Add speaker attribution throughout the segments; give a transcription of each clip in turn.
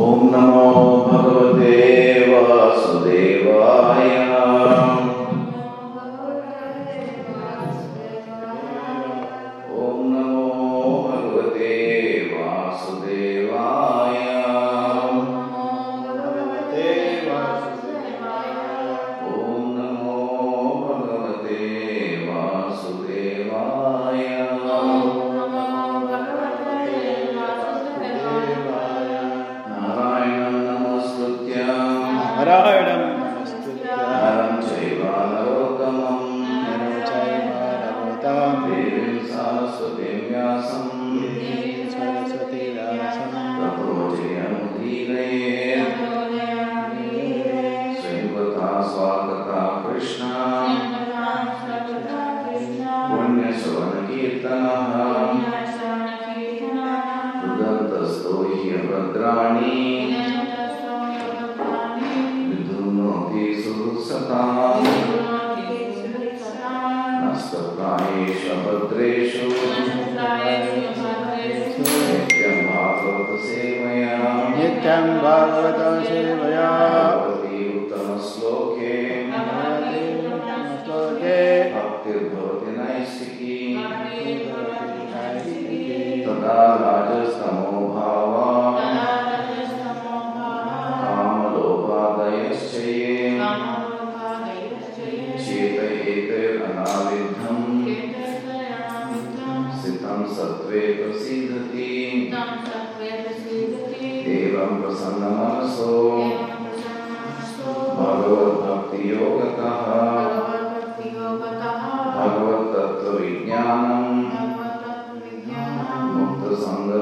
Speaker 1: Om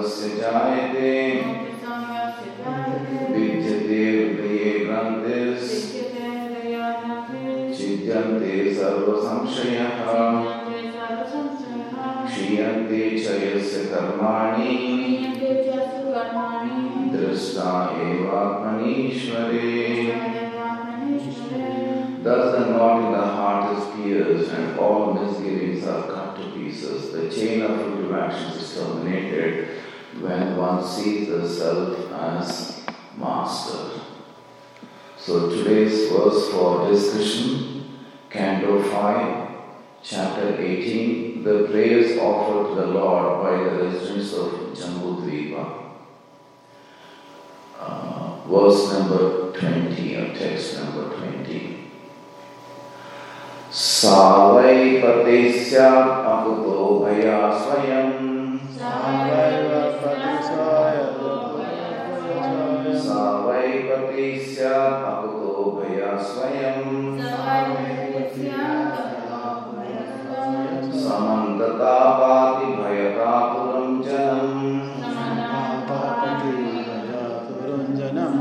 Speaker 1: मुक्तसङ्गस्य जायते विद्यते हृदये ग्रन्थिस् छिद्यन्ते सर्वसंशयः क्षीयन्ते च यस्य कर्माणि दृष्टा एवात्मनीश्वरे Thus the knot in the heart is pierced and all misgivings are cut to pieces. The chain of fruitive actions is terminated when one sees the self as master. So today's verse for discussion, Canto 5, chapter 18, the prayers offered to the Lord by the residents of Jambudvipa. Uh, verse number 20 or text number 20. सा वै पते स्यात् अकुतो भया स्वयं सा वै पते स्यात् भया स्वयं। समन्तता भयतातुरं जनम्
Speaker 2: तुरुञ्जनं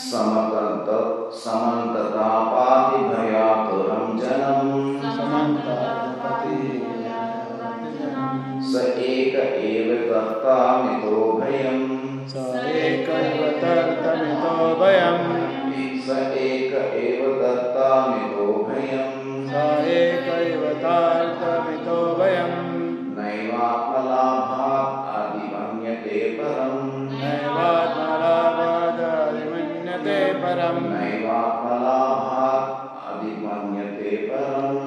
Speaker 1: समतन्त भयातुरं जनम् स एक एव कर्ता मितो भयम्।
Speaker 2: स भयम्
Speaker 1: स एक एव दत्ता मितो भयम्
Speaker 2: स एकैव तार्तमितो भयम्।
Speaker 1: नैवात्मलाभात् अधिमन्यते परम्। नैवात्मलाभात् अधिमन्यते परम्।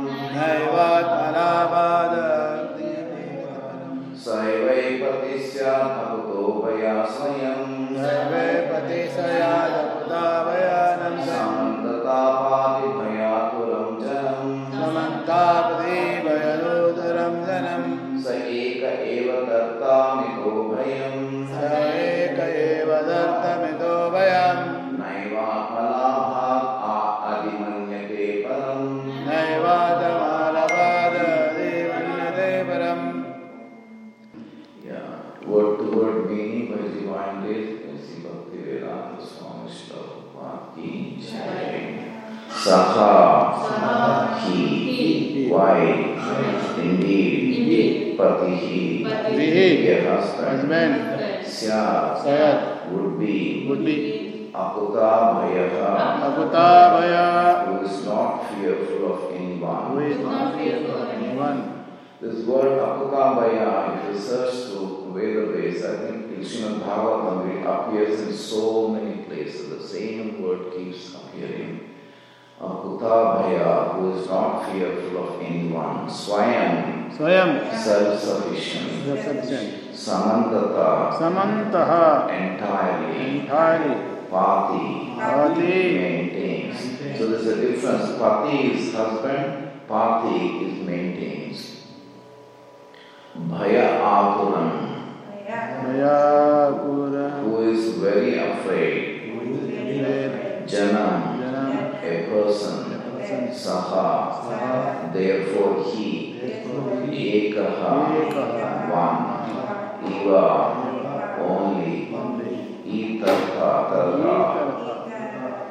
Speaker 2: नैवात्मलाभादादिमन्यते
Speaker 1: स्वयं
Speaker 2: सर्वे पतिशया
Speaker 1: Would be,
Speaker 2: would be
Speaker 1: Akutabhaya,
Speaker 2: Akutabhaya,
Speaker 1: who is not fearful of anyone.
Speaker 2: Who is not fearful of anyone.
Speaker 1: This word Akutabhaya, if you search through Vedabase, I think in Srimad Bhagavatam it appears in so many places. The same word keeps appearing. Akutabhaya, who is not fearful of anyone. Swayam,
Speaker 2: Swayam.
Speaker 1: self-sufficient.
Speaker 2: self-sufficient.
Speaker 1: Samantata,
Speaker 2: Samantah
Speaker 1: entirely.
Speaker 2: entirely.
Speaker 1: Pati,
Speaker 2: Pati
Speaker 1: maintains. So there's a difference. Pati is husband, Pati is maintains. Bhaya Aturam,
Speaker 2: Maya Gura
Speaker 1: who is very afraid. Janam,
Speaker 2: Janam
Speaker 1: a person. Saha, therefore he. Ekaha, one. Iva, only. Itartha, tartha,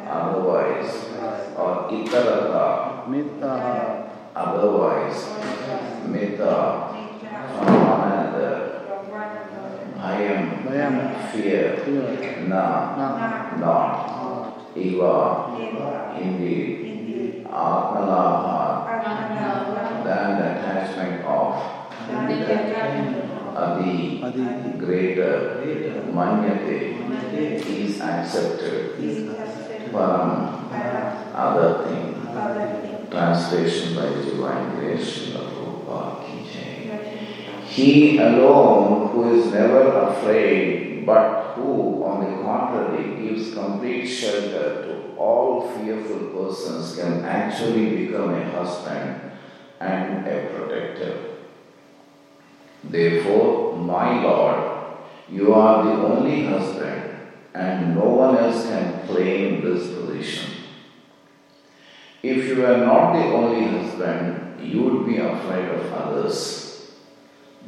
Speaker 1: otherwise. Or itarata,
Speaker 2: Mitaha
Speaker 1: otherwise. Mita, from one another. Bhayam,
Speaker 2: Bhayam
Speaker 1: fear.
Speaker 2: Fear
Speaker 1: Na,
Speaker 2: Na
Speaker 1: not. Eva, indeed. Atmalabha, than the attachment of Adi,
Speaker 2: Adi
Speaker 1: greater, Manyate, is accepted. Param, other thing. Translation by Divine Grace, Srila Prabhupada ki jai. He alone who is never afraid, but who, on the contrary, gives complete shelter to all fearful persons, can actually become a husband and a protector. Therefore, my Lord, you are the only husband, and no one else can claim this position. If you were not the only husband, you would be afraid of others.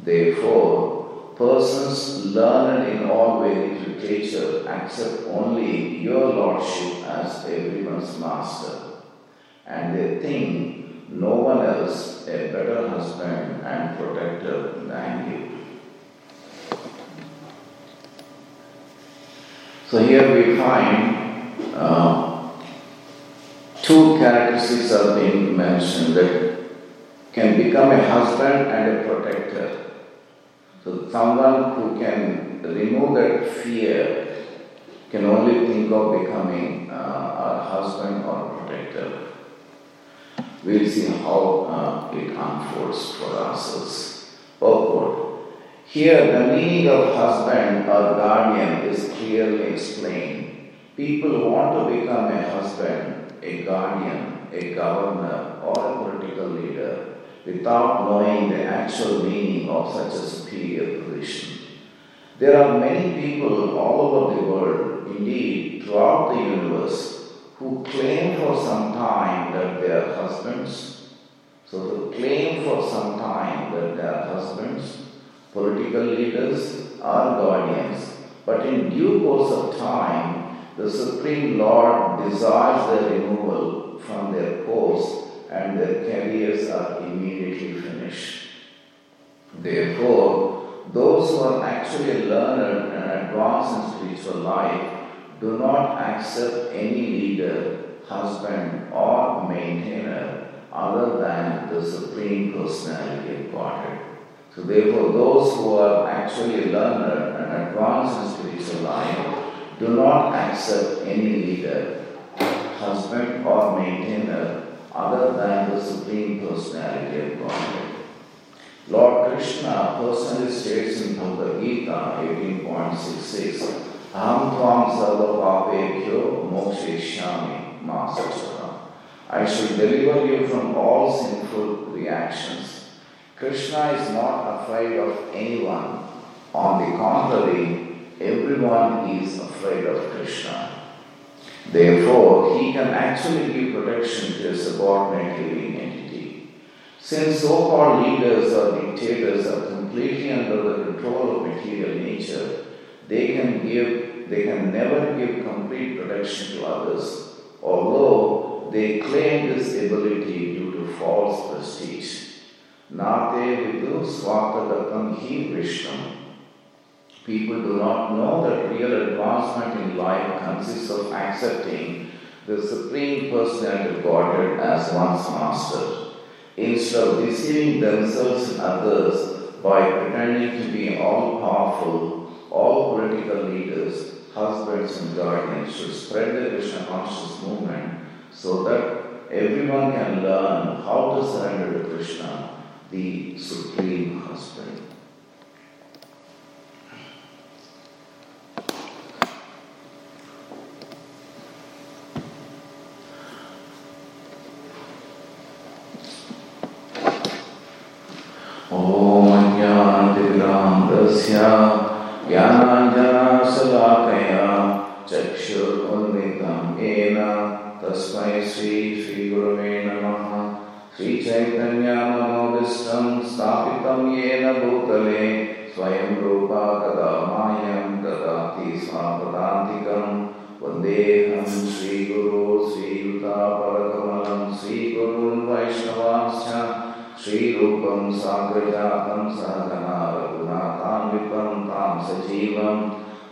Speaker 1: Therefore, persons learned in all Vedic literature accept only your lordship as everyone's master, and they think no one else a better husband and protector than you. So here we find uh, two characteristics are being mentioned that can become a husband and a protector. So someone who can remove that fear can only think of becoming uh, a husband or a protector. We'll see how uh, it unfolds for ourselves. Purport. Here, the meaning of husband or guardian is clearly explained. People want to become a husband, a guardian, a governor, or a political leader without knowing the actual meaning of such a superior position. There are many people all over the world, indeed throughout the universe, who claim for some time that they are husbands. So, to claim for some time that they are husbands, political leaders, are guardians, but in due course of time, the Supreme Lord desires their removal from their posts and their careers are immediately finished. Therefore, those who are actually learned and advanced in spiritual life do not accept any leader, husband, or maintainer other than the Supreme Personality of Godhead. So, therefore, those who are actually learned and advanced in spiritual life do not accept any leader, husband, or maintainer other than the Supreme Personality of Godhead. Lord Krishna personally states in Bhagavad Gita 18.66 I shall deliver you from all sinful reactions. Krishna is not afraid of anyone. On the contrary, everyone is afraid of Krishna. Therefore, he can actually give protection to a subordinate living entity. Since so called leaders or dictators are completely under the control of material nature, they can give they can never give complete protection to others, although they claim this ability due to false prestige. Nate vidu swatagatam hi Vishnu. People do not know that real advancement in life consists of accepting the Supreme Personality of Godhead as one's master, instead of deceiving themselves and others by pretending to be all powerful, all political leaders, husbands and guardians should spread the Krishna conscious movement so that everyone can learn how to surrender to Krishna, the supreme husband.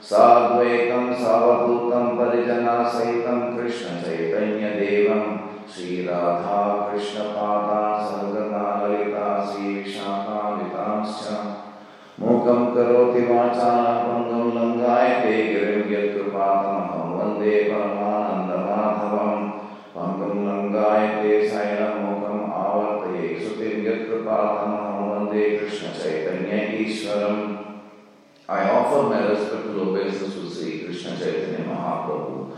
Speaker 1: साद्वैतं सावधूतं परिजनासहितं कृष्णचैतन्यदेवं श्रीराधाकृष्णपादान् सहगताललिताशीक्षाकालितांश्च मूकं करोति वाचां भङ्गं लङ्गायते गिरिं यत्कृपातमहं वंदे परमानन्दमाधवं भङ्गं लङ्गायते शयनं मुखम् आवर्तये श्रुतिं यत्कृपातमहं वंदे Krishna Chaitanya ईश्वरम् I offer my respectful obeisance to Sri Krishna Chaitanya Mahaprabhu,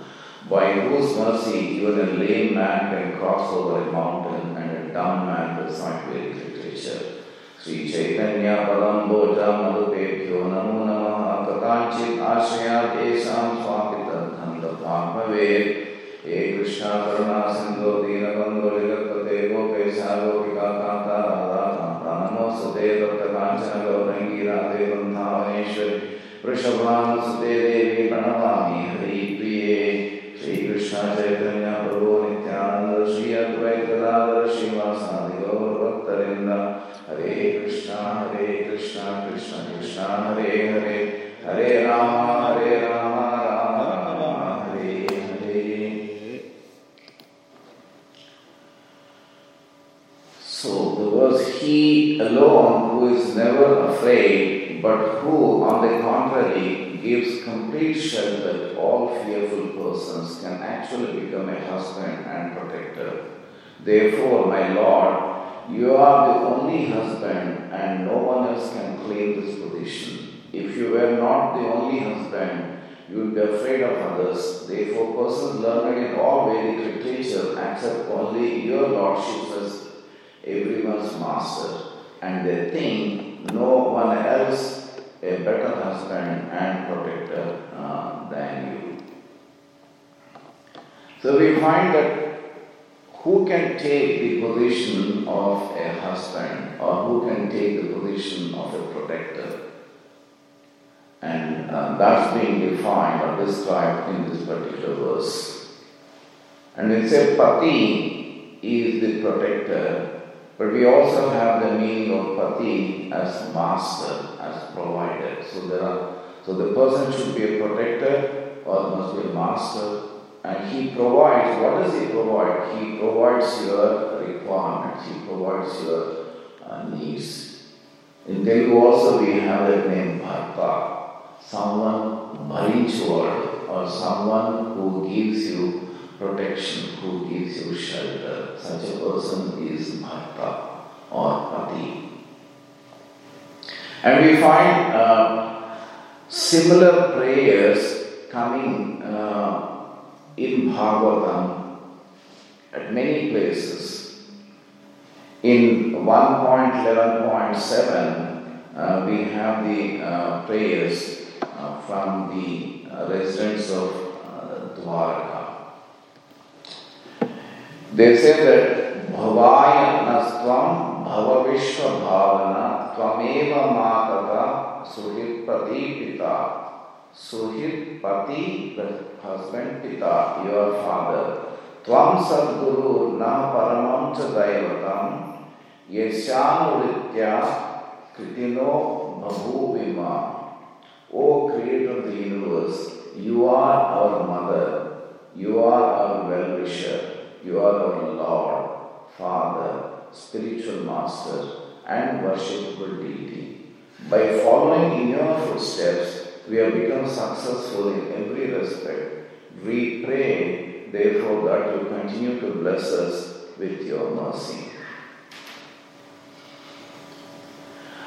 Speaker 1: by whose mercy even a lame man can cross over a mountain and a dumb man recite Vedic literature. Sri Chaitanya Padamboja Madhupebhyo Namo Namaha Katanchit Ashaya Tesam Swapitadhanda Bhagave He Krishna Karuna Sindhu Dinabandhu Ligapate Gopesha Gopika Kanta नमोऽस्तुते भक्तकाञ्चनगौरङ्गी Radhe वृन्दावनेश्वरि वृषभानुसुते देवी प्रणमामि हरिप्रिये श्रीकृष्ण चैतन्य नित्यानन्द श्री अद्वैतदादर श्रीवासादि हरे कृष्ण हरे कृष्ण कृष्ण कृष्ण, हरे हरे हरे राम हरे Ram he alone who is never afraid, but who, on the contrary, gives complete shelter all fearful persons, can actually become a husband and protector. Therefore, my Lord, you are the only husband, and no one else can claim this position. If you were not the only husband, you would be afraid of others. Therefore, persons learned in all Vedic literature accept only your lordship as everyone's master, and they think no one else a better husband and protector uh, than you. So we find that who can take the position of a husband or who can take the position of a protector? And uh, that's being defined or described in this particular verse. And we say Pati is the protector but we also have the meaning of pati as master, as provider. So there are so the person should be a protector or must be a master. And he provides, what does he provide? He provides your requirements, he provides your uh, needs. In Telugu also we have that name Bharta, someone bharinchuvaru or someone who gives you protection, who gives you shelter. Such a person is Bharta or Pati. And we find uh, similar prayers coming uh, in Bhagavatam at many places. In 1.11.7, uh, we have the uh, prayers uh, from the uh, residents of Dwarka. They say that Bhavaya Nastvam Bhava Bhavana Tvameva Matata Suhit Pati Pita. Suhit Pati, husband, Pita, your father. Tvam Sadguru Na Paramam Daivatam Yasyanuritya Kritino Bhavuvima. O Creator of the universe, you are our mother, you are our well wisher. You are our Lord, Father, spiritual master, and worshipable deity. By following in your footsteps, we have become successful in every respect. We pray, therefore, that you continue to bless us with your mercy.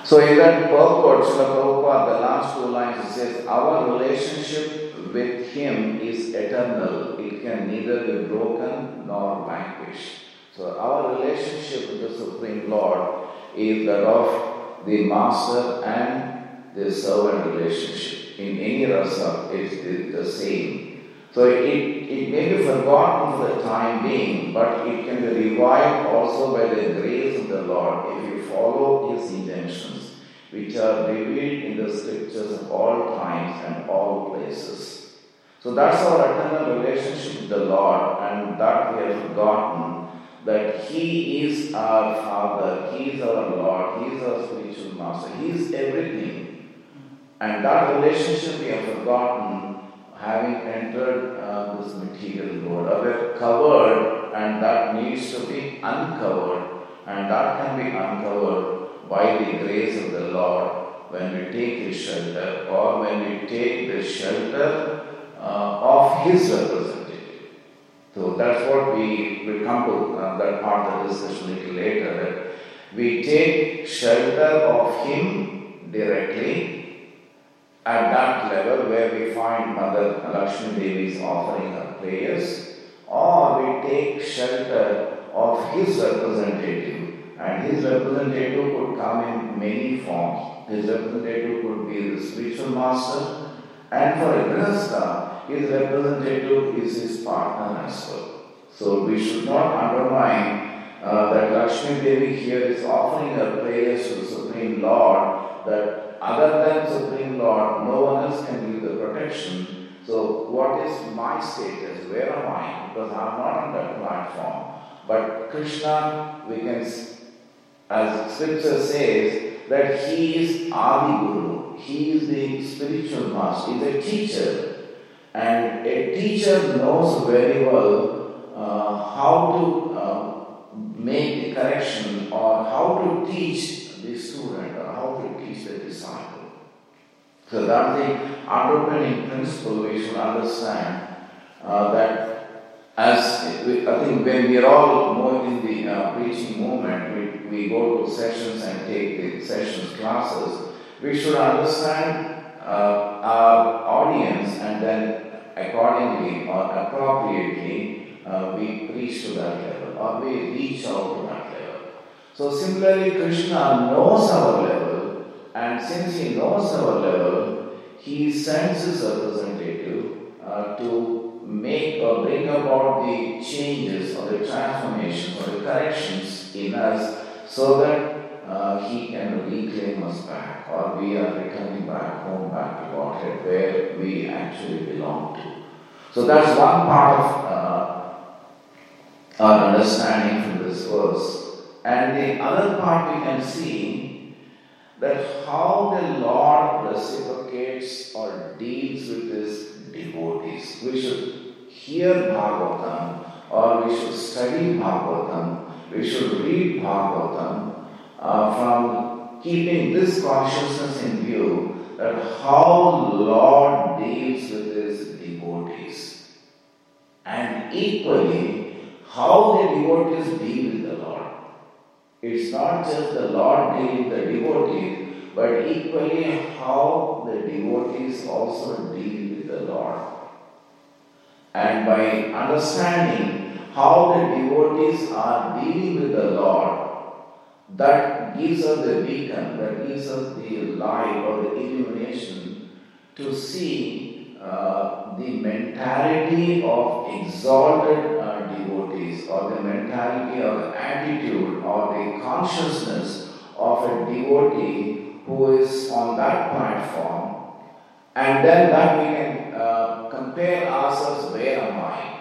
Speaker 1: So in that purport, Srila Prabhupada, the last two lines, it says, Our relationship with Him is eternal. It can neither be broken nor vanquished. So our relationship with the Supreme Lord is that of the master and the servant relationship. In any rasa, it is the same. So it, it may be forgotten for the time being, but it can be revived also by the grace of the Lord if you follow His intentions, which are revealed in the scriptures of all times and all places. So that's our eternal relationship with the Lord, and that we have forgotten that He is our Father, He is our Lord, He is our spiritual master, He is everything. And that relationship we have forgotten having entered uh, this material world, or we're covered, and that needs to be uncovered, and that can be uncovered by the grace of the Lord when we take His shelter, or when we take the shelter uh, of His representative. So that's what we will come to uh, that part of the discussion little later. We take shelter of Him directly at that level where we find Mother Lakshmi Devi's offering her prayers, or we take shelter of his representative, and his representative could come in many forms. His representative could be the spiritual master, and for a Grihastha, his representative is his partner as well. So we should not undermine uh, that Lakshmi Devi here is offering her prayers to the Supreme Lord that other than Supreme Lord, no one else can give the protection. So, what is my status? Where am I? Because I am not on that platform. But Krishna, we can, as Scripture says, that he is Adi Guru. He is the spiritual master. He is a teacher. And a teacher knows very well uh, how to uh, make the correction or how to teach the student or how to teach the disciple. So that's the underpinning principle we should understand uh, that as I think when we are all more in the uh, preaching movement, we, go to sessions and take the sessions classes, we should understand uh, our audience and then accordingly or appropriately uh, we preach to that level or we reach out to that level. So similarly, Krishna knows our level, and since he knows our level, he sends his representative uh, to make or bring about the changes or the transformations or the corrections in us so that uh, he can reclaim us back or we are returning back home, back to Godhead where we actually belong to. So that's one part of uh, our understanding from this verse. And the other part we can see that how the Lord reciprocates or deals with his devotees. We should hear Bhagavatam or we should study Bhagavatam, we should read Bhagavatam uh, from keeping this consciousness in view that how Lord deals with his devotees. And equally, how the devotees deal with the Lord. It's not just the Lord dealing with the devotees, but equally how the devotees also deal with the Lord. And by understanding how the devotees are dealing with the Lord, that gives us the beacon, that gives us the light or the illumination to see uh, the mentality of exalted uh, devotees, or the mentality or the attitude or the consciousness of a devotee who is on that platform, and then that we can uh, compare ourselves where am I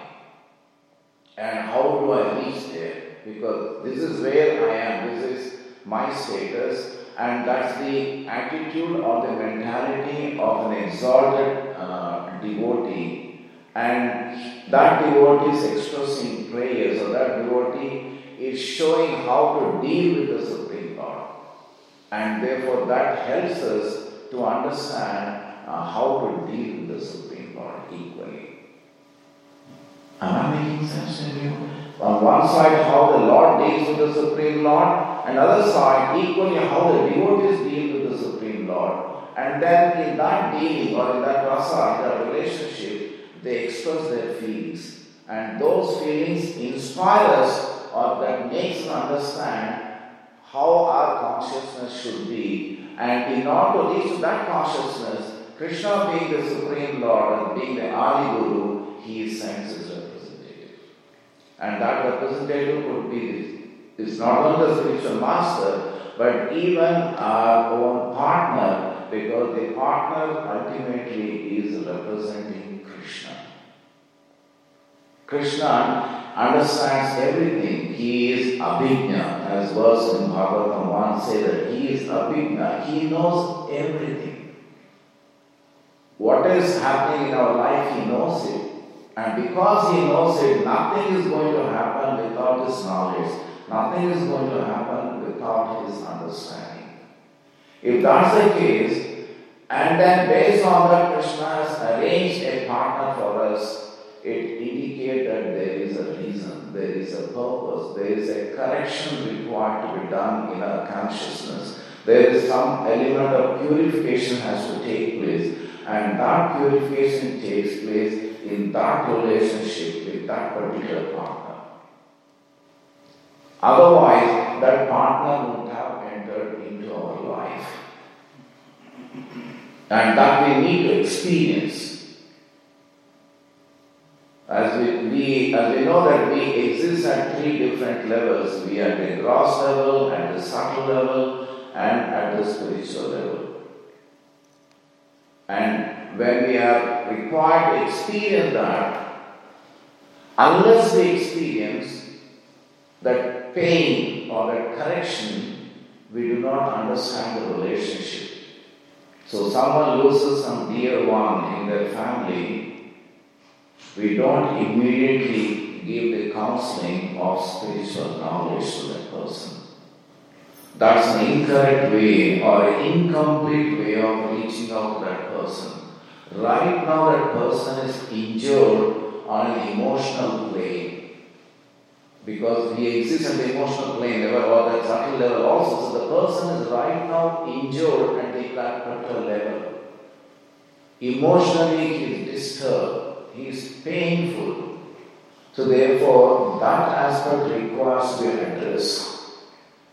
Speaker 1: and how do I reach there because this is where I am, this is my status, and that's the attitude or the mentality of an exalted uh, devotee. And that devotee is expressing prayers, or that devotee is showing how to deal with the Supreme Lord. And therefore, that helps us to understand uh, how to deal with the Supreme Lord equally. Am I making sense to you? On one side, how the Lord deals with the Supreme Lord, and other side, equally how the devotees deal with the Supreme Lord. And then in that dealing or in that rasa, in that relationship, they express their feelings. And those feelings inspire us or that makes us understand how our consciousness should be. And in order to reach that consciousness, Krishna being the Supreme Lord and being the Adi Guru, he sends his. And that representative could be, is not only the spiritual master, but even our own partner, because the partner ultimately is representing Krishna. Krishna understands everything. He is Abhijna, as verse in Bhagavatam 1 say that he is Abhijna. He knows everything. What is happening in our life, he knows it. And because he knows it, nothing is going to happen without his knowledge. Nothing is going to happen without his understanding. If that's the case, and then based on that, Krishna has arranged a partner for us it indicates that there is a reason, there is a purpose, there is a correction required to be done in our consciousness. There is some element of purification has to take place, and that purification takes place in that relationship with that particular partner. Otherwise, that partner would have entered into our life. And that we need to experience. As we, we, as we know that we exist at three different levels. We are at the gross level, at the subtle level, and at the spiritual level. And when we are required to experience that, unless we experience that pain or that correction, we do not understand the relationship. So someone loses some dear one in their family, we don't immediately give the counseling of spiritual knowledge to that person. That's an incorrect way or incomplete way of reaching out to that person. Right now, that person is injured on an emotional plane because we exist at the emotional plane level or that subtle level also. So the person is right now injured at the character level. Emotionally, he is disturbed he is painful. So therefore, that aspect requires to be addressed.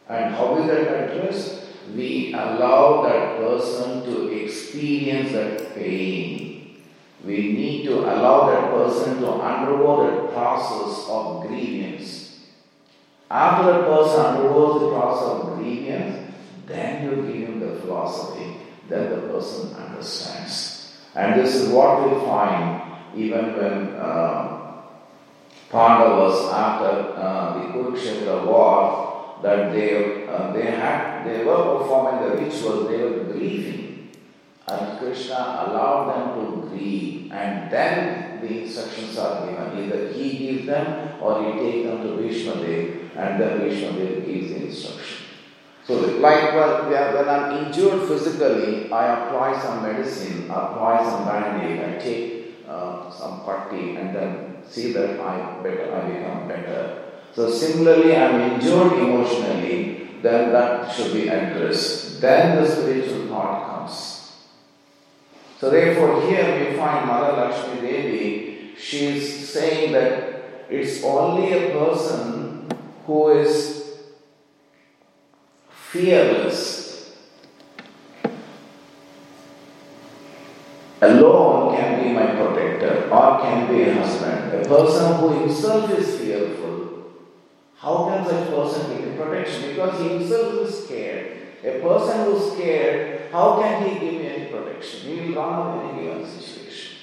Speaker 1: And how is that addressed? We allow that person to experience that pain. We need to allow that person to undergo the process of grievance. After that person undergoes the process of grievance, then you give him the philosophy. that the person understands. And this is what we find even when uh, Pandavas after uh, the Kurukshetra war, that they, uh, they had they were performing the ritual, they were grieving, and Krishna allowed them to grieve, and then the instructions are given. Either he gives them or he takes them to Bhishmadev, and then Bhishmadev gives the instruction. So, like well, when I'm injured physically, I apply some medicine, apply some band-aid, I take uh, some party and then see that I better, I become better. So similarly, I'm injured emotionally, then that should be addressed. Then the spiritual part comes. So therefore, here we find Mother Lakshmi Devi. She is saying that it's only a person who is fearless alone can be my protector or can be a husband. A person who himself is fearful, how can such person give me protection? Because he himself is scared. A person who is scared, how can he give me any protection? He will run in any given situation.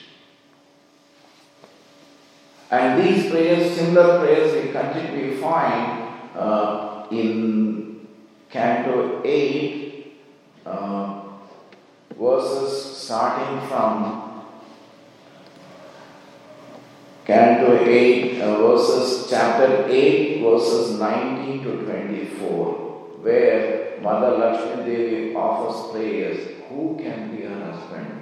Speaker 1: And these prayers, similar prayers, we continue we find uh, in Canto 8. Uh, verses starting from Canto 8, uh, verses chapter 8, verses 19 to 24, where Mother Lakshmi Devi offers prayers, who can be her husband?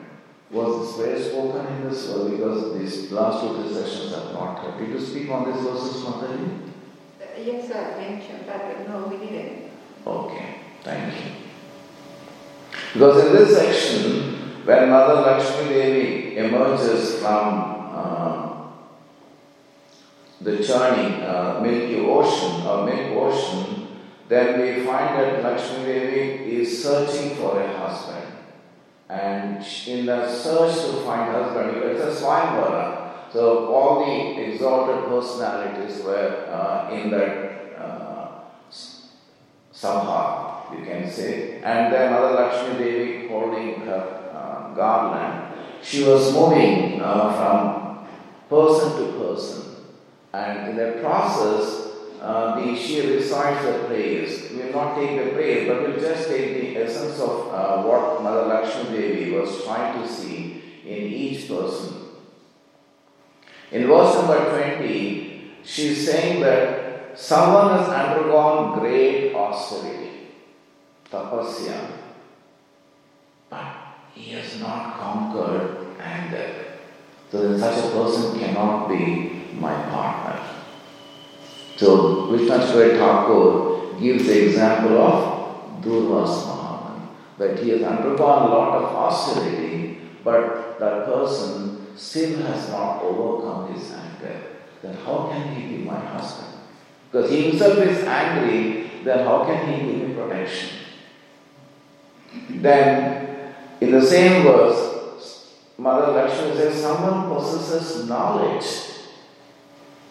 Speaker 1: Was this prayer spoken in this verse? Because these last two three sessions are not. Did you speak on these verses, Mataji?
Speaker 3: Yes, sir, mentioned that, no, we didn't.
Speaker 1: Okay, thank you. Because in this section, when Mother Lakshmi Devi emerges from uh, the churning uh, Milky Ocean or Milk Ocean, then we find that Lakshmi Devi is searching for a husband. And in the search to find husband, it's a Swayamvara. So all the exalted personalities were uh, in that uh, Sabha, you can say. And then Mother Lakshmi Devi holding her uh, garland. She was moving uh, from person to person. And in that process, uh, the, she recites the prayers. We will not take the prayer, but we'll just take the essence of uh, what Mother Lakshmi Devi was trying to see in each person. In verse number 20, she's saying that someone has undergone great austerity, tapasya, but he has not conquered anger. So then such a person cannot be my partner. So Vishwanath Thakur gives the example of Durvas Mahaman, that he has undergone a lot of austerity, but that person still has not overcome his anger. Then how can he be my husband? Because he himself is angry, then how can he give me protection? Then, in the same verse, Mother Lakshmi says, someone possesses knowledge.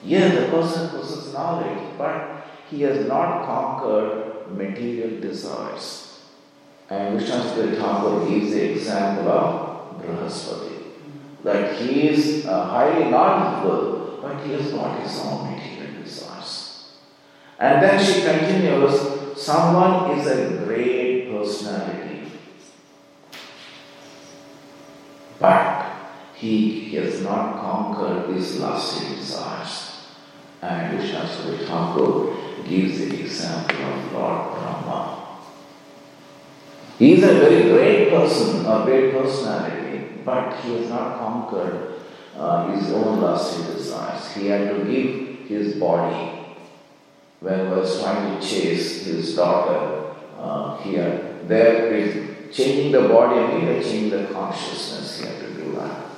Speaker 1: Yes, the person possesses knowledge, but he has not conquered material desires. And Vishnu Thakur gives the example of Brihaspati. That he is uh, highly knowledgeable, but he has got his own material desires. And then she continues, someone is a great personality, but he has not conquered these lusty desires. And Vishnu Thakur gives the example of Lord Brahma. He is a very great person, a great personality, but he has not conquered uh, his own lusty desires. He had to give his body when he was trying to chase his daughter uh, here. There is changing the body and even changing the consciousness. He had to do that.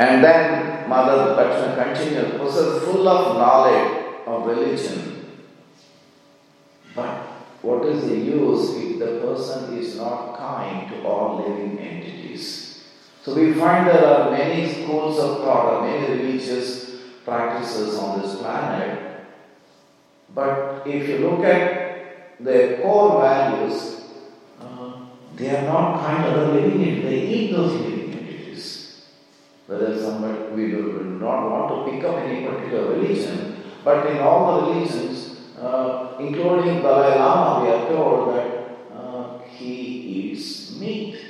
Speaker 1: And then Mother Lakshmi continues, was full of knowledge of religion. But what is the use if the person is not kind to all living entities? So we find there are many schools of thought, many religious practices on this planet. But if you look at their core values, uh, they are not kind to the living entities. They eat those. Whether somebody, we do, not want to pick up any particular religion, but in all the religions, uh, including Dalai Lama, we are told that uh, he eats meat.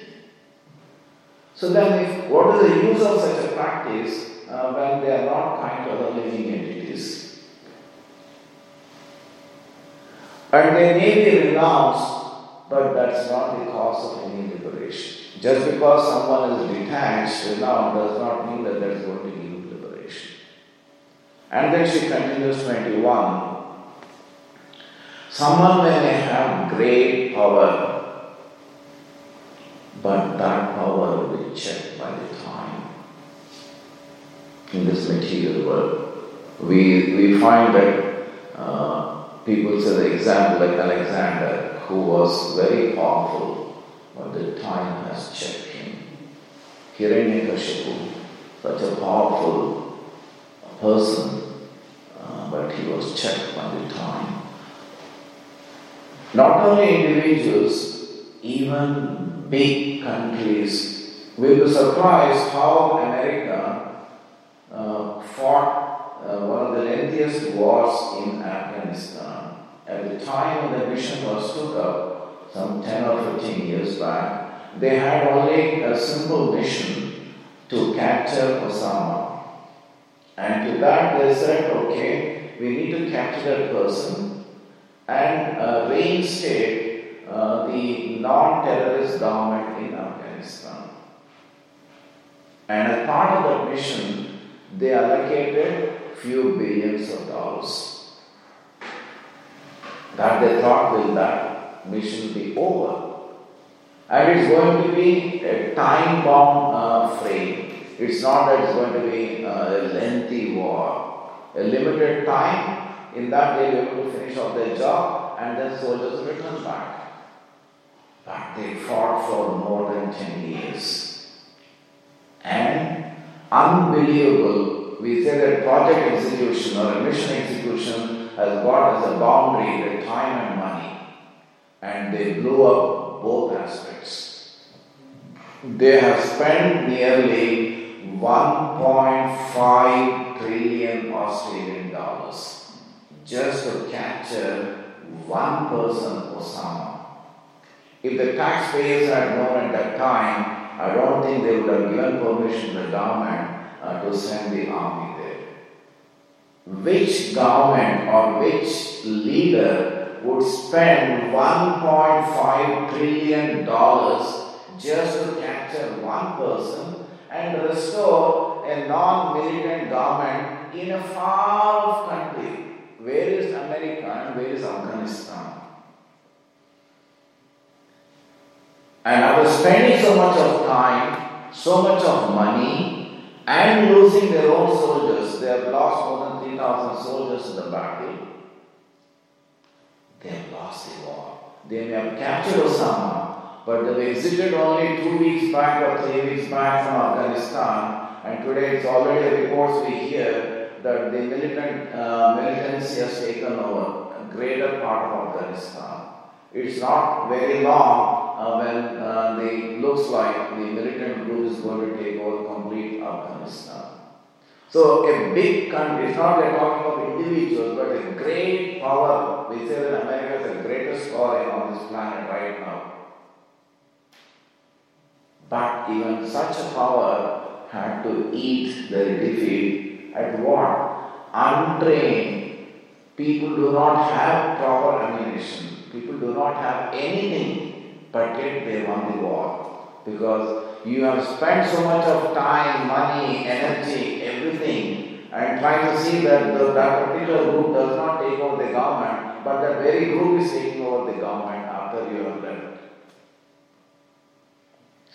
Speaker 1: So then, if, what is the use of such a practice uh, when they are not kind to other living entities? And they may be renounced, but that's not the cause of any liberation. Just because someone is detached, renounced, does not mean that that is going to give liberation. And then she continues 21. Someone may have great power, but that power will be checked by the time. In this material world, we, we find that uh, people say the example like Alexander, who was very powerful, but the time has checked him. Hiranyakashipu, such a powerful person, uh, but he was checked by the time. Not only individuals, even big countries will be surprised how America uh, fought uh, one of the lengthiest wars in Afghanistan. At the time when the mission was took up, some 10 or 15 years back, they had only a simple mission to capture Osama. And to that they said, okay, we need to capture that person and uh, reinstate uh, the non terrorist government in Afghanistan. And as part of that mission, they allocated few billions of dollars. That they thought will that mission be over. And it's going to be a time bound uh, frame. It's not that it's going to be uh, a lengthy war. A limited time, in that they will be able to finish off their job and then soldiers return back. But they fought for more than 10 years. And unbelievable, we say that project execution or a mission execution has got as a boundary the time and money. And they blew up both aspects. They have spent nearly 1.5 trillion Australian dollars just to capture one person, Osama. If the taxpayers had known at that time, I don't think they would have given permission to the government uh, to send the army there. Which government or which leader would spend 1.5 trillion dollars just to capture one person and restore a non-militant government in a far-off country? Where is America and where is Afghanistan? And after spending so much of time, so much of money, and losing their own soldiers, they have lost more than 3,000 soldiers in the battle. They have lost the war. They may have captured Osama, but they exited only two weeks back or three weeks back from Afghanistan, and today it's already reports we hear that the militant uh, militancy has taken over a greater part of Afghanistan. It's not very long uh, when uh, looks like the militant group is going to take over complete Afghanistan. So a big country, it's not like talking of individuals, but a great power. We say that America is the greatest power on this planet right now. But even such a power had to eat their defeat at what? Untrained. People do not have proper ammunition. People do not have anything, but yet they won the war. Because you have spent so much of time, money, energy, everything, and trying to see that the, that particular group does not take over the government, but that very group is taking over the government after you have left.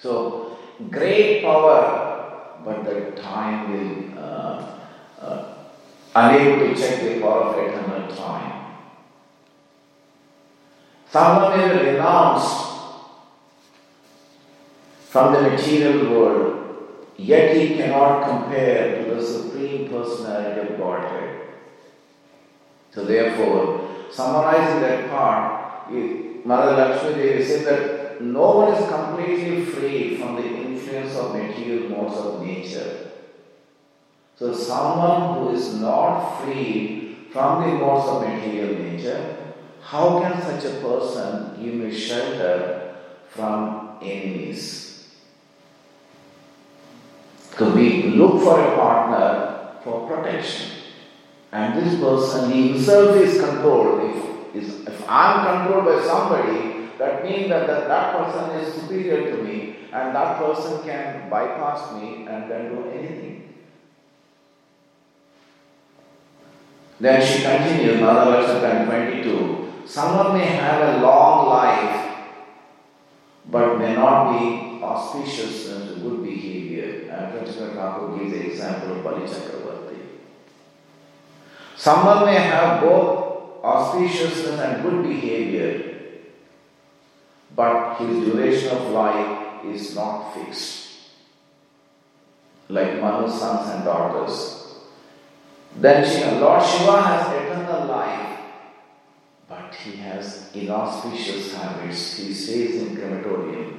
Speaker 1: So, great power, but the time will uh, uh, unable to check the power of eternal time. Someone may be renounced from the material world, yet he cannot compare to the Supreme Personality of Godhead. So, therefore, summarizing that part, Mother Lakshmi Devi said that no one is completely free from the influence of material modes of nature. So, someone who is not free from the modes of material nature, how can such a person give me shelter from enemies? So we look for a partner for protection. And this person himself is controlled. If, is, if I am controlled by somebody, that means that, that that person is superior to me and that person can bypass me and then do anything. Then she continues, Mother Lakshmi 22. Someone may have a long life but may not be auspicious and good Thakur gives the example of Bali Chakravarti. Someone may have both auspiciousness and good behavior, but his duration of life is not fixed. Like Manu's sons and daughters. Then Shiva, Lord Shiva has eternal life, but he has inauspicious habits. He stays in crematorium.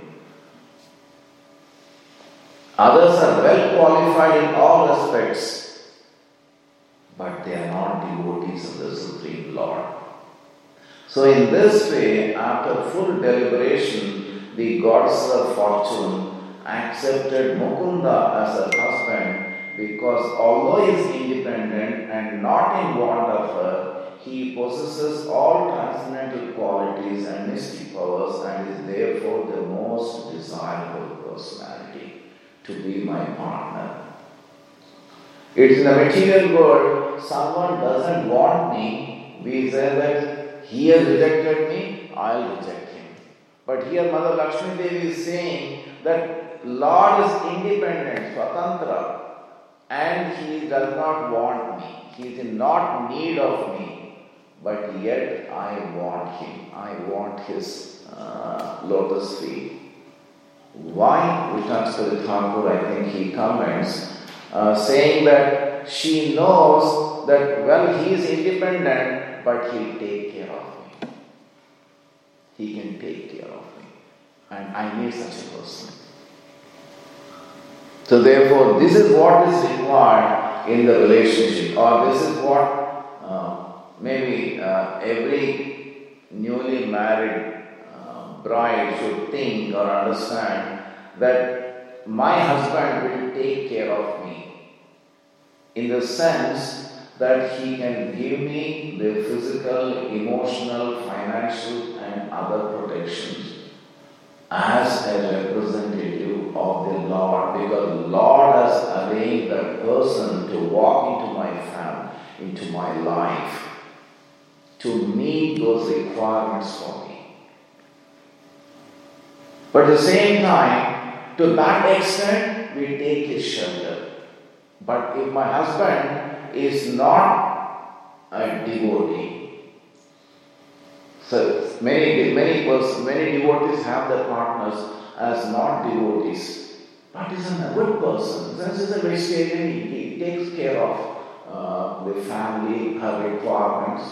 Speaker 1: Others are well qualified in all respects, but they are not devotees of the Supreme Lord. So, in this way, after full deliberation, the goddess of fortune accepted Mukunda as her husband because although he is independent and not in want of her, he possesses all transcendental qualities and mystic powers and is therefore the most desirable personality to be my partner. It's in the material world, someone doesn't want me, we say that he has rejected me, I'll reject him. But here Mother Lakshmi Devi is saying that Lord is independent, Swatantra, and he does not want me. He is in not need of me, but yet I want him. I want his uh, lotus feet. Why? Vishnu Thakur, I think he comments, uh, saying that she knows that, well, he is independent, but he'll take care of me. He can take care of me. And I need such a person. So, therefore, this is what is required in the relationship, or this is what uh, maybe uh, every newly married bride should think or understand that my husband will take care of me in the sense that he can give me the physical, emotional, financial, and other protections as a representative of the Lord because the Lord has arranged that person to walk into my family, into my life, to meet those requirements for me. But at the same time, to that extent, we take his shelter. But if my husband is not a devotee, so many many person, many devotees have their partners as not devotees, but is a good person. This is a vegetarian. He, he takes care of uh, the family, her requirements.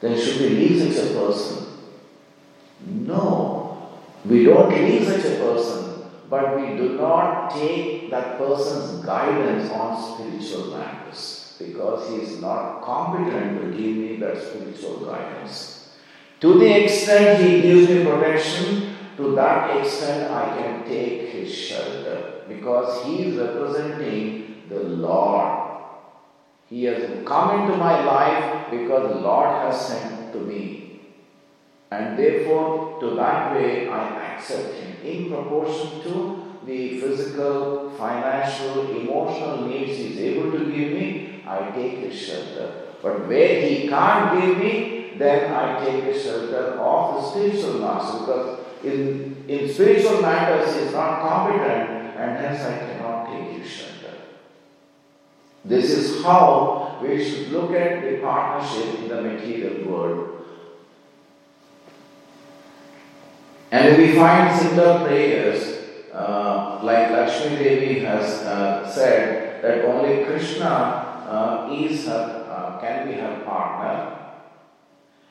Speaker 1: Then should we leave such a person? No, we don't leave such a person, but we do not take that person's guidance on spiritual matters because he is not competent to give me that spiritual guidance. To the extent he gives me protection, to that extent I can take his shelter because he is representing the Lord. He has come into my life because the Lord has sent to me. And therefore, to that way, I accept him in proportion to the physical, financial, emotional needs he is able to give me I take his shelter. But where he can't give me, then I take the shelter of the spiritual master because in, in spiritual matters he is not competent and hence I cannot take his shelter. This is how we should look at the partnership in the material world. And we find similar prayers, uh, like Lakshmi Devi has uh, said, that only Krishna uh, is her, uh, can be her partner.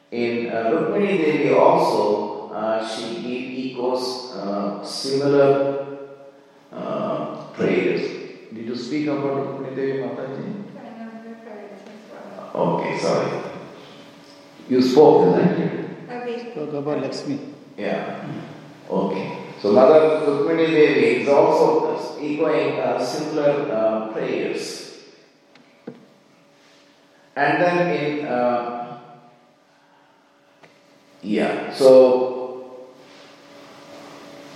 Speaker 1: In uh, Rukmini Devi also, uh, she echoes uh, similar uh, prayers. Did you speak about Rukmini Devi Mataji? Okay, sorry. You spoke, isn't it?
Speaker 2: Talk about Lakshmi.
Speaker 1: Yeah. Okay. So Mother Rukmini Devi is also echoing uh, similar uh, prayers. And then in, uh, yeah, so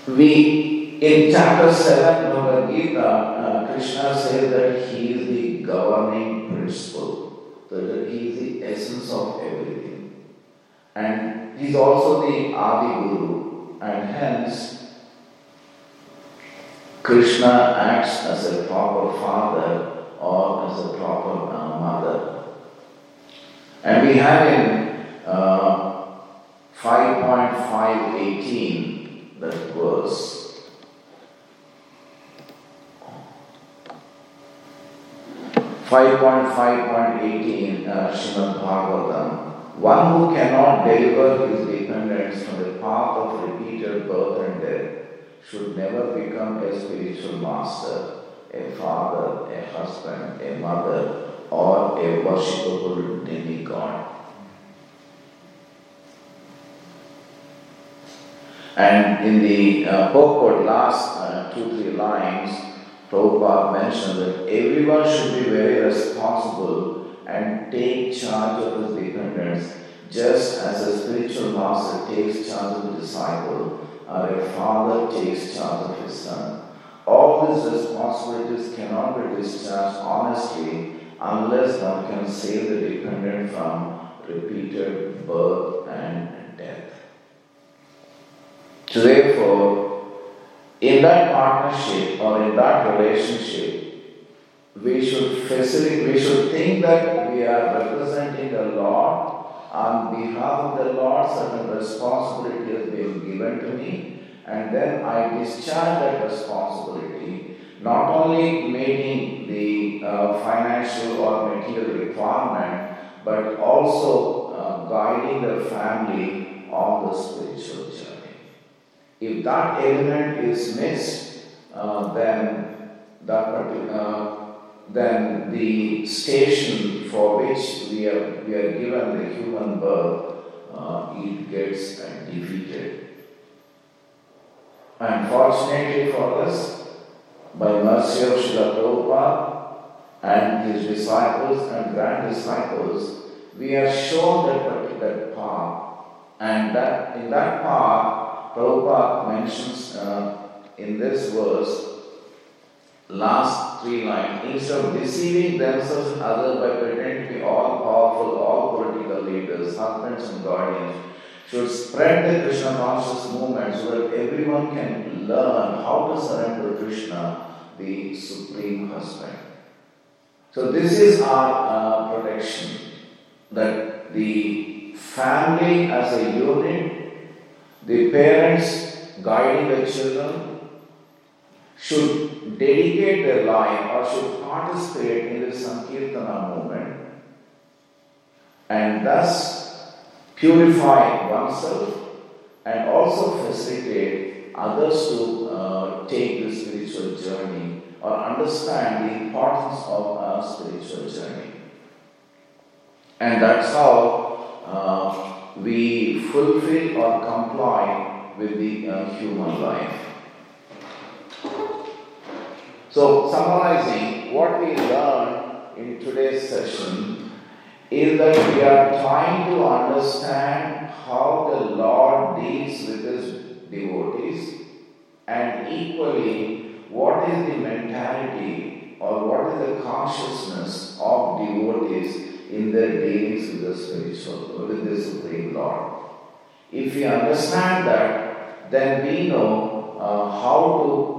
Speaker 1: we, in chapter 7 of the Gita, uh, Krishna says that he is the governing principle, that he is the essence of everything. And he is also the Adi Guru, and hence Krishna acts as a proper father or as a proper uh, mother. And we have in uh, 5.518 that verse. Five point five point eighteen uh, Srimad Bhagavatam. One who cannot deliver his dependents from the path of repeated birth and death should never become a spiritual master, a father, a husband, a mother, or a worshipable demigod. And in the uh, purport, last uh, two, three lines, Prabhupada mentioned that everyone should be very responsible and take charge of his dependents, just as a spiritual master takes charge of a disciple, or a father takes charge of his son. All these responsibilities cannot be discharged honestly unless one can save the dependent from repeated birth and death. So therefore, in that partnership or in that relationship, we should facilitate, we should think that we are representing the Lord on behalf of the Lord, certain responsibility has been given to me, and then I discharge that responsibility, not only meeting the uh, financial or material requirement, but also uh, guiding the family on the spiritual journey. If that element is missed, uh, then that particular then the station for which we are, we are given the human birth, uh, it gets defeated. Unfortunately for us, by mercy of Srila Prabhupada and his disciples and grand disciples, we are shown that particular path. And that in that path, Prabhupada mentions uh, in this verse last three lines, instead of deceiving themselves and others by pretending to be all powerful, all political leaders, husbands and guardians, should spread the Krishna conscious movement so that everyone can learn how to surrender to Krishna, the supreme husband. So this is our uh, protection, that the family as a unit, the parents guiding the children, should dedicate their life or should participate in the Sankirtana movement and thus purify oneself and also facilitate others to uh, take the spiritual journey or understand the importance of a spiritual journey. And that's how uh, we fulfill or comply with the uh, human life. So, summarizing what we learned in today's session is that we are trying to understand how the Lord deals with his devotees and equally what is the mentality or what is the consciousness of devotees in their dealings with the spiritual, with the Supreme Lord. If we understand that, then we know uh, how to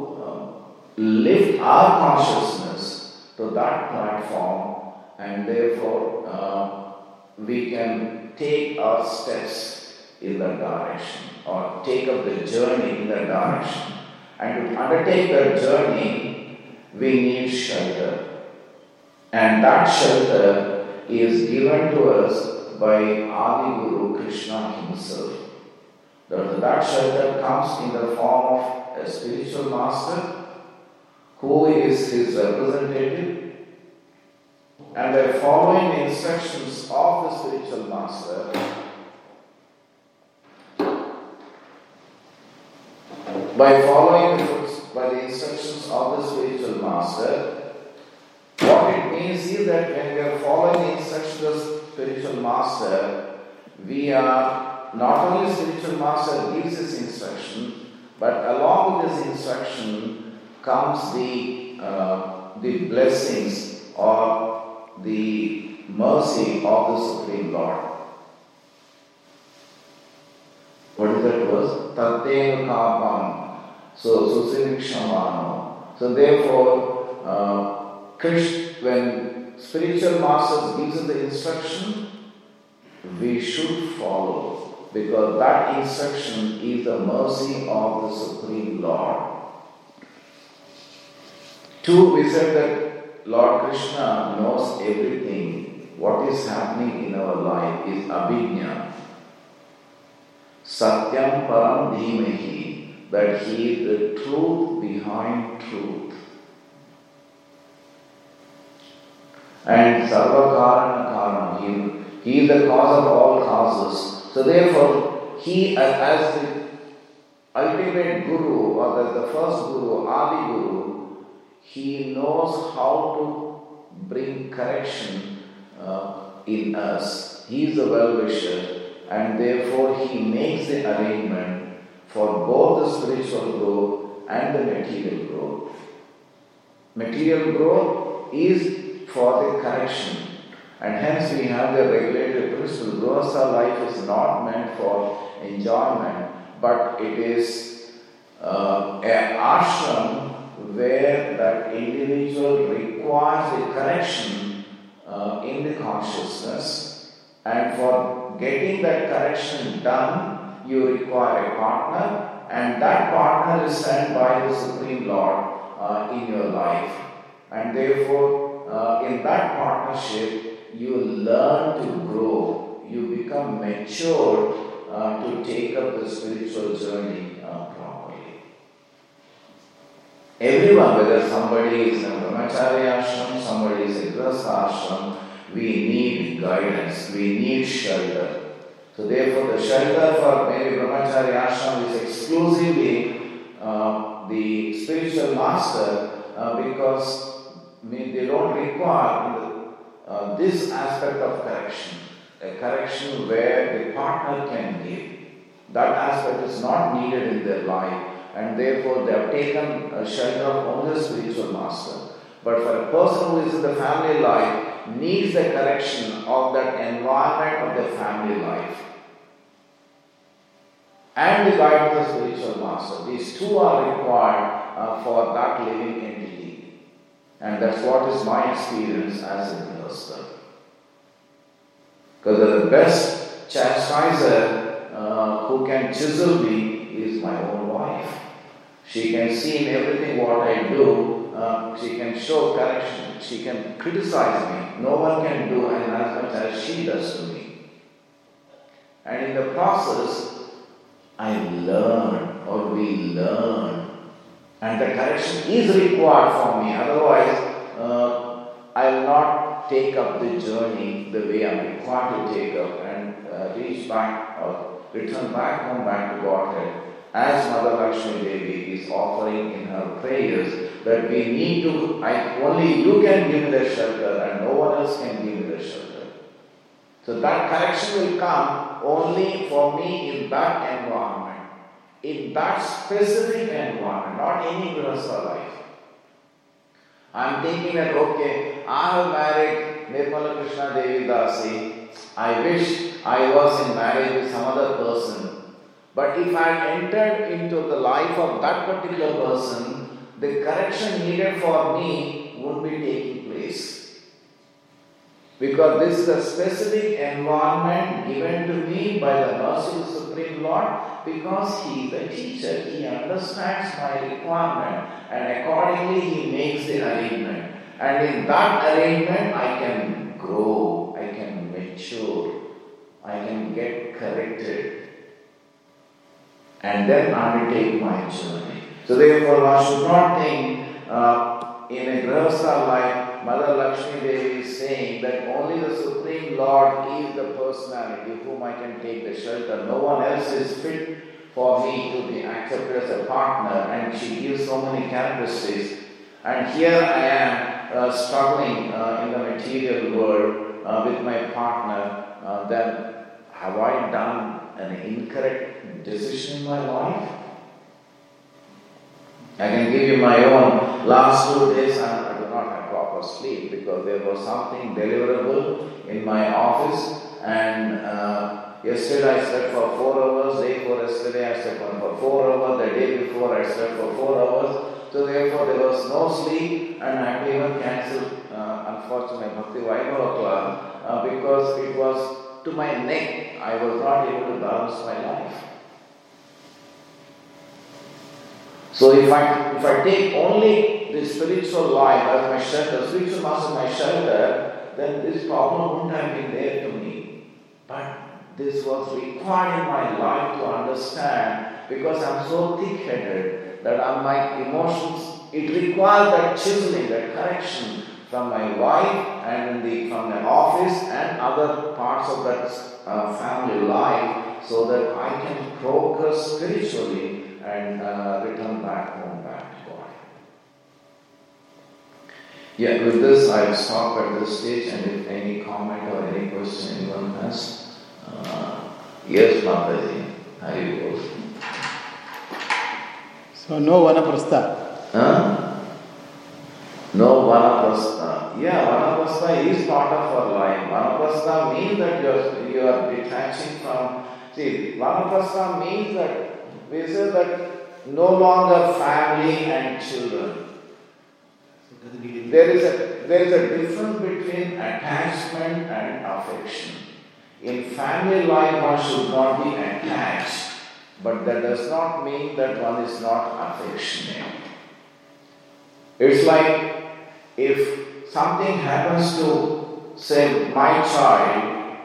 Speaker 1: lift our consciousness to that platform and therefore uh, we can take our steps in that direction or take up the journey in that direction. And to undertake that journey, we need shelter. And that shelter is given to us by Adi Guru Krishna himself. That, that shelter comes in the form of a spiritual master who is his representative, and by following instructions of the spiritual master, by following by the instructions of the spiritual master, what it means is that when we are following the instructions of the spiritual master, we are not only spiritual master gives his instruction, but along with his instruction comes the uh, the blessings or the mercy of the Supreme Lord. What is that verse? Tatteva kapam. So, Susivikshamano. So, therefore, uh, Krishna, when spiritual masters gives us the instruction, we should follow because that instruction is the mercy of the Supreme Lord. Two, we said that Lord Krishna knows everything. What is happening in our life is abhijna. Satyam param dhimahi, that he is the truth behind truth. And sarvakarana karanam, he, he is the cause of all causes. So therefore, he as, the ultimate guru or as the first guru, Adi Guru, he knows how to bring correction uh, in us. He is a well wisher, and therefore He makes the arrangement for both the spiritual growth and the material growth. Material growth is for the correction, and hence we have the regulatory principle. Grihastha life is not meant for enjoyment, but it is uh, an ashram where that individual requires a correction uh, in the consciousness, and for getting that correction done, you require a partner, and that partner is sent by the Supreme Lord uh, in your life. And therefore, uh, in that partnership, you learn to grow, you become mature uh, to take up the spiritual journey uh. Everyone, whether somebody is in a brahmacharya ashram, somebody is in grihastha ashram, we need guidance, we need shelter. So therefore, the shelter for maybe brahmacharya ashram is exclusively uh, the spiritual master uh, because they don't require uh, this aspect of correction, a correction where the partner can give. That aspect is not needed in their life, and therefore they have taken a shelter of only the spiritual master. But for a person who is in the family life, needs the correction of that environment of the family life and the guidance of the spiritual master. These two are required uh, for that living entity. And that's what is my experience as a minister. Because the best chastiser uh, who can chisel me is my own wife. She can see in everything what I do, uh, she can show correction, she can criticize me. No one can do as much as she does to me. And in the process, I learn or we learn. And the correction is required for me, otherwise, uh, I will not take up the journey the way I'm required to take up and uh, reach back or return back home back to Godhead. As Mother Lakshmi Devi is offering in her prayers, that we need to, I, only you can give me the shelter and no one else can give me the shelter. So that correction will come only for me in that environment, in that specific environment, not any grihastha life. I'm thinking that okay, I have married Nirmala Krishna Devi Dasi. I wish I was in marriage with some other person. But if I entered into the life of that particular person, the correction needed for me would be taking place. Because this is a specific environment given to me by the mercy of the Supreme Lord because He is the teacher. He understands my requirement and accordingly He makes the arrangement. And in that arrangement, I can grow, I can mature, I can get corrected and then undertake my journey. So therefore, one should not think uh, in a grihastha life, Mother Lakshmi Devi is saying that only the Supreme Lord is the personality whom I can take the shelter. No one else is fit for me to be accepted as a partner, and she gives so many characteristics. And here I am uh, struggling uh, in the material world uh, with my partner. Uh, then have I done an incorrect decision in my life? I can give you my own. Last two days I, I did not have proper sleep because there was something deliverable in my office and uh, yesterday I slept for four hours, day before yesterday I slept for four hours, the day before I slept for four hours. So therefore there was no sleep and I had to even cancel uh, unfortunately Bhakti Vaibhava uh, because it was to my neck. I was not able to balance my life. So if I if I take only the spiritual life as my shelter, spiritual master my shelter, then this problem wouldn't have been there to me. But this was required in my life to understand because I'm so thick-headed that I'm my emotions. It requires that chiseling, that correction from my wife and the, from the office and other parts of that uh, family life so that I can progress spiritually and uh, return back home back to God. Yeah, with this I'll stop at this stage and if any comment or any question anyone has. Uh, yes, Mataji, Hari Bol.
Speaker 2: So no one.
Speaker 1: Huh? Yeah, vanaprastha is part of our life. Vanaprastha means that you are, you are detaching from. See, vanaprastha means that we say that no longer family and children. There is a there is a difference between attachment and affection. In family life, one should not be attached, but that does not mean that one is not affectionate. It's like if something happens to, say, my child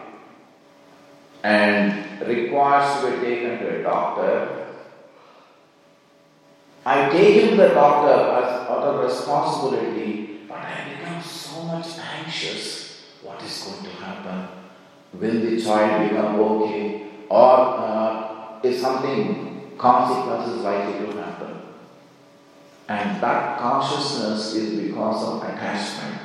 Speaker 1: and requires to be taken to a doctor, I take him to the doctor as out of responsibility, but I become so much anxious. What is going to happen? Will the child become okay? Or uh, is something consequences likely to happen? And that consciousness is because of attachment.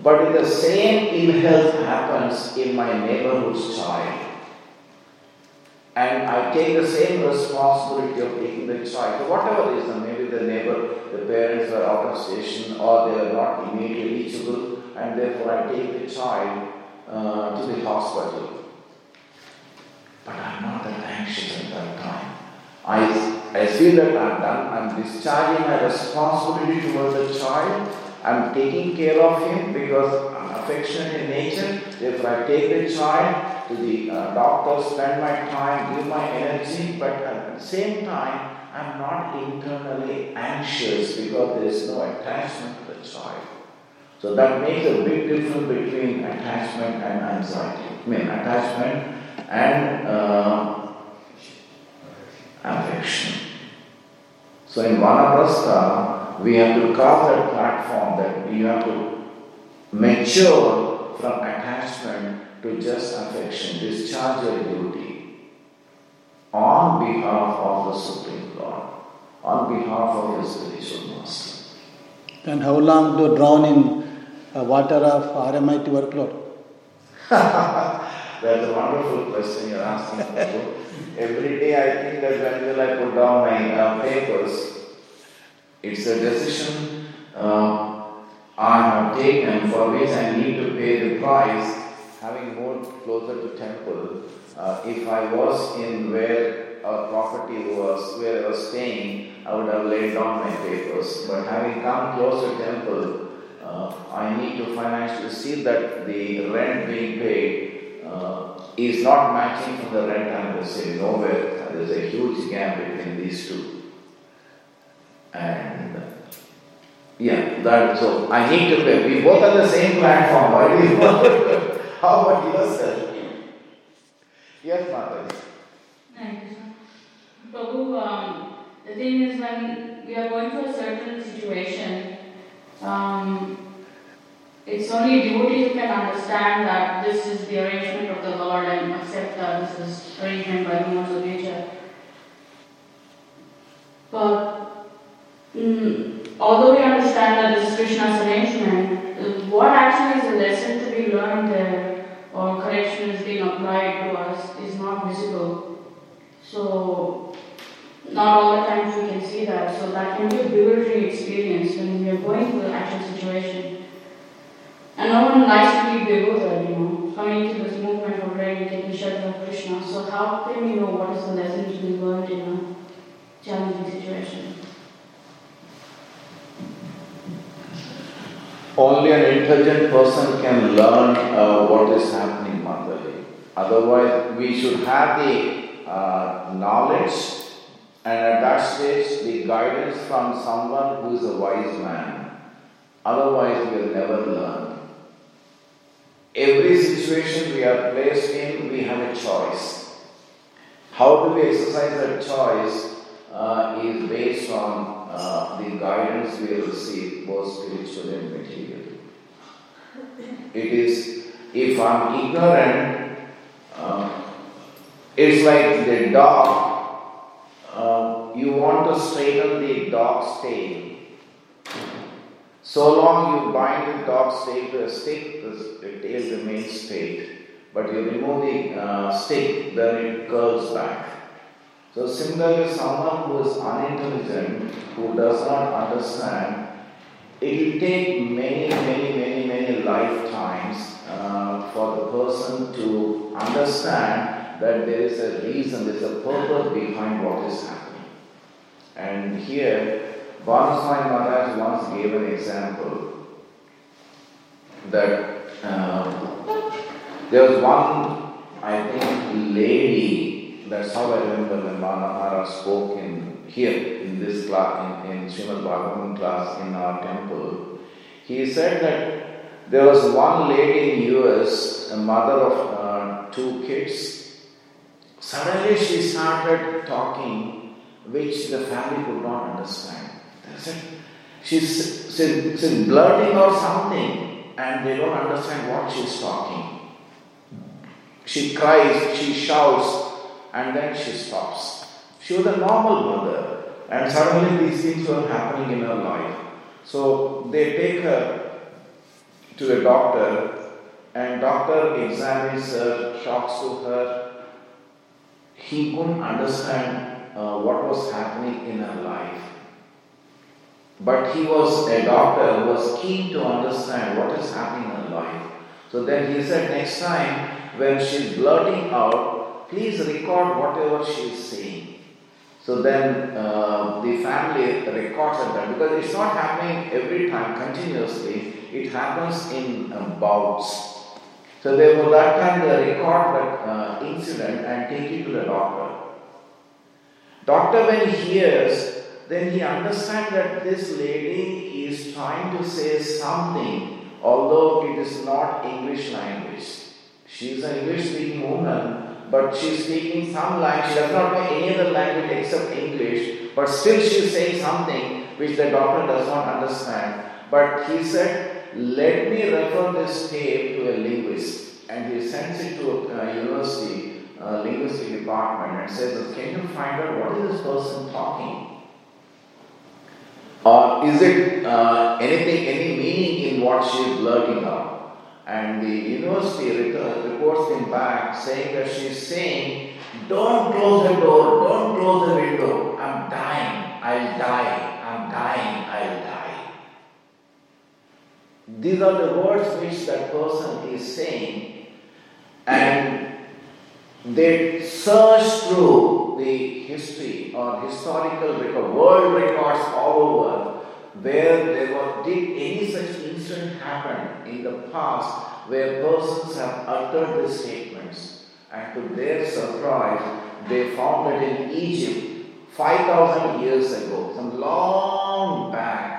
Speaker 1: But if the same ill health happens in my neighborhood's child, and I take the same responsibility of taking the child, for whatever reason, maybe the neighbor, the parents are out of station or they are not immediately reachable, and therefore I take the child uh, to the hospital. But I'm not that anxious at that time. I, I feel that I'm done, I'm discharging my responsibility towards the child, I'm taking care of him because I'm affectionate in nature, therefore I take the child to the uh, doctor, spend my time, give my energy, but at the same time, I'm not internally anxious because there is no attachment to the child. So that makes a big difference between attachment and anxiety. I mean, attachment and uh, affection. So in Vanaprastha, we have to carve that platform that you have to mature from attachment to just affection, discharge your duty on behalf of the Supreme Lord, on behalf of your spiritual master.
Speaker 2: And how long to drown in uh, water of RMIT workload?
Speaker 1: That's a wonderful question you're asking. Every day I think that when will I put down my uh, papers? It's a decision uh, I have taken for which I need to pay the price having moved closer to temple, uh, if I was in where our property was, where I was staying, I would have laid down my papers. But having come closer to temple, uh, I need to financially see that the rent being paid uh, is not matching from the rent I'm receiving. Nowhere. There's a huge gap between these two. And yeah, that so I need to pay. We both are the same platform. Why do you How about yourself? Yes, Mataji.
Speaker 4: Thank you, sir. Prabhu, um, the thing is when we are going through a certain situation, um, it's only devotees who can understand that this is the arrangement of the Lord and accept that this is arrangement by the laws of nature. But mm, although we understand that this is Krishna's arrangement, what actually is the lesson to be learned there or correction is being applied to us is not visible. So, not all the times we can see that. So, that can be a bewildering experience when we are going through the actual situation. And no one likes to be bewildered, you know, coming to this movement learning, taking shelter of Krishna. So, how can we know what is the lesson to be learned in a challenging situation?
Speaker 1: Only an intelligent person can learn uh, what is happening, Mataji. Otherwise, we should have the uh, knowledge and at that stage the guidance from someone who is a wise man. Otherwise, we will never learn. Every situation we are placed in, we have a choice. How do we exercise that choice uh, is based on uh, the guidance we receive, both spiritual and material. It is, if I'm ignorant, uh, it's like the dog. Uh, you want to straighten the dog's tail. So long you bind the dog's tail to a stick, the tail remains straight. But you remove the uh, stick, then it curls back. So similarly, someone who is unintelligent, who does not understand, it will take many, many, many, many lifetimes uh, for the person to understand that there is a reason, there is a purpose behind what is happening. And here, Bhanu Swami Maharaj once gave an example that uh, there was one, I think, lady, that's how I remember when Maharaj spoke in here in this class, in, in Srimad Bhagavatam class in our temple. He said that there was one lady in US, a mother of uh, two kids. Suddenly she started talking, which the family could not understand. She's, she's, she's blurting out something and they don't understand what she's talking. She cries, she shouts, and then she stops. She was a normal mother, and suddenly these things were happening in her life. So they take her to a doctor, and doctor examines her, talks to her. He couldn't understand uh, what was happening in her life. But he was a doctor who was keen to understand what is happening in life. So then he said, next time when she's blurting out, please record whatever she is saying. So then uh, the family records that because it's not happening every time continuously, it happens in bouts. So therefore that time they record that uh, incident and take it to the doctor. Doctor when he hears then he understands that this lady is trying to say something, although it is not English language. She is an English speaking woman, but she is speaking some language. She does not know any other language except English, but still she is saying something which the doctor does not understand. But he said, Let me refer this tape to a linguist. And he sends it to a university uh, linguistic department and says, Can you find out what is this person talking? Or is it uh, anything, any meaning in what she is blurting out? And the university reports him back saying that she is saying, Don't close the door, don't close the window. I'm dying, I'll die, I'm dying, I'll die. These are the words which that person is saying, and they search through the history or historical record, world records all over, where there was, did any such incident happen in the past where persons have uttered these statements. And to their surprise, they found that in Egypt, 5,000 years ago, some long back,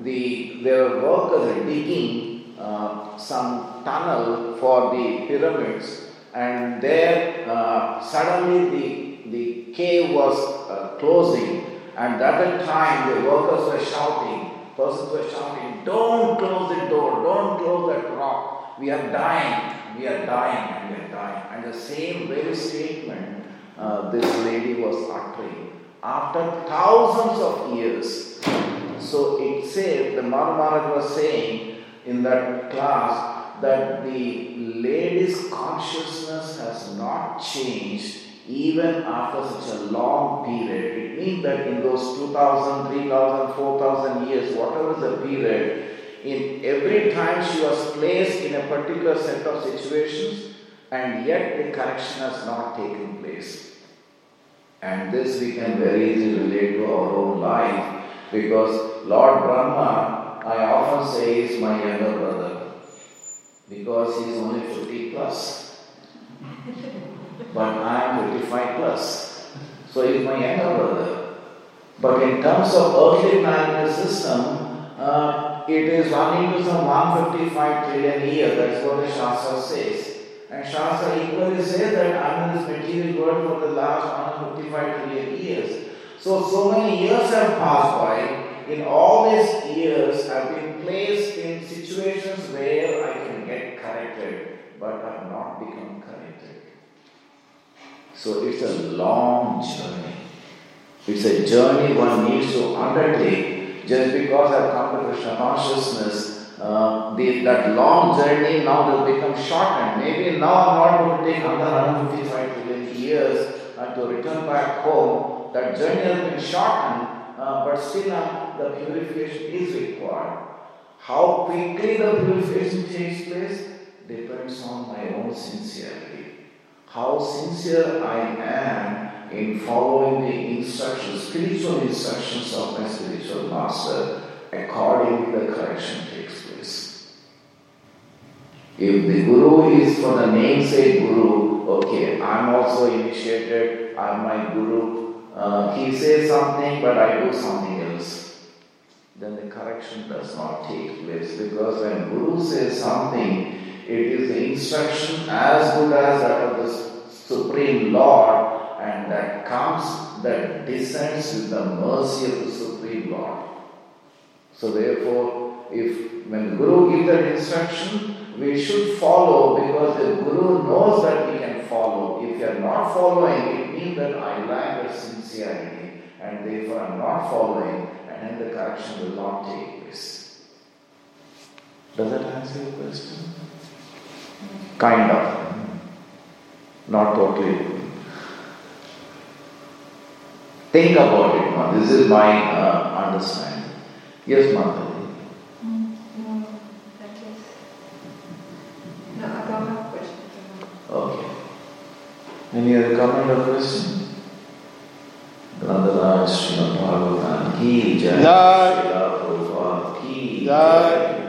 Speaker 1: the, were workers digging uh, some tunnel for the pyramids and there uh, suddenly the cave was uh, closing and at that time the workers were shouting, persons were shouting, don't close the door, don't close that rock, we are dying, we are dying we are dying. And the same very statement uh, this lady was uttering after thousands of years. So it said, the Maharaj was saying in that class, that the lady's consciousness has not changed even after such a long period. It means that in those 2000, 3000, 4000 years, whatever the period, in every time she was placed in a particular set of situations, and yet the correction has not taken place. And this we can very easily relate to our own life because Lord Brahma, I often say, is my younger brother because he's only 50 plus. but I am 55 plus. So he's my younger brother. But in terms of earthly planetary system, uh, it is running to some 155 trillion years. That's what the Shastra says. And Shastra equally says that I'm in this material world for the last 155 trillion years. So, so many years have passed by. In all these years, I've been placed in situations where I can get corrected, but I've not become corrected. So it's a long journey. It's a journey one needs to undertake just because I've come to Krishna consciousness, uh, the, that long journey now will become shortened. Maybe now I'm not going to take another 155 trillion years uh, to return back home. That journey has been shortened, uh, but still uh, the purification is required. How quickly the purification takes place depends on my own sincerity. How sincere I am in following the instructions, spiritual instructions of my spiritual master, accordingly the correction takes place. If the guru is for the namesake guru, okay, I'm also initiated, I'm my guru, uh, he says something but I do something else, then the correction does not take place because when guru says something, it is the instruction as good as that of the Supreme Lord and that comes, that descends with the mercy of the Supreme Lord. So therefore, if when the Guru gives that instruction, we should follow because the Guru knows that we can follow. If you are not following, it means that I lack the sincerity and therefore I am not following and then the correction will not take place. Does that answer your question? Kind of. Not totally. Think about it now. This is my uh, understanding. Yes, Madhavi.
Speaker 3: No, that is. No, I don't have questions.
Speaker 1: Okay. Any other comment or question? Radharaj Srimad Bhagavatam Ki Jai.
Speaker 2: Jai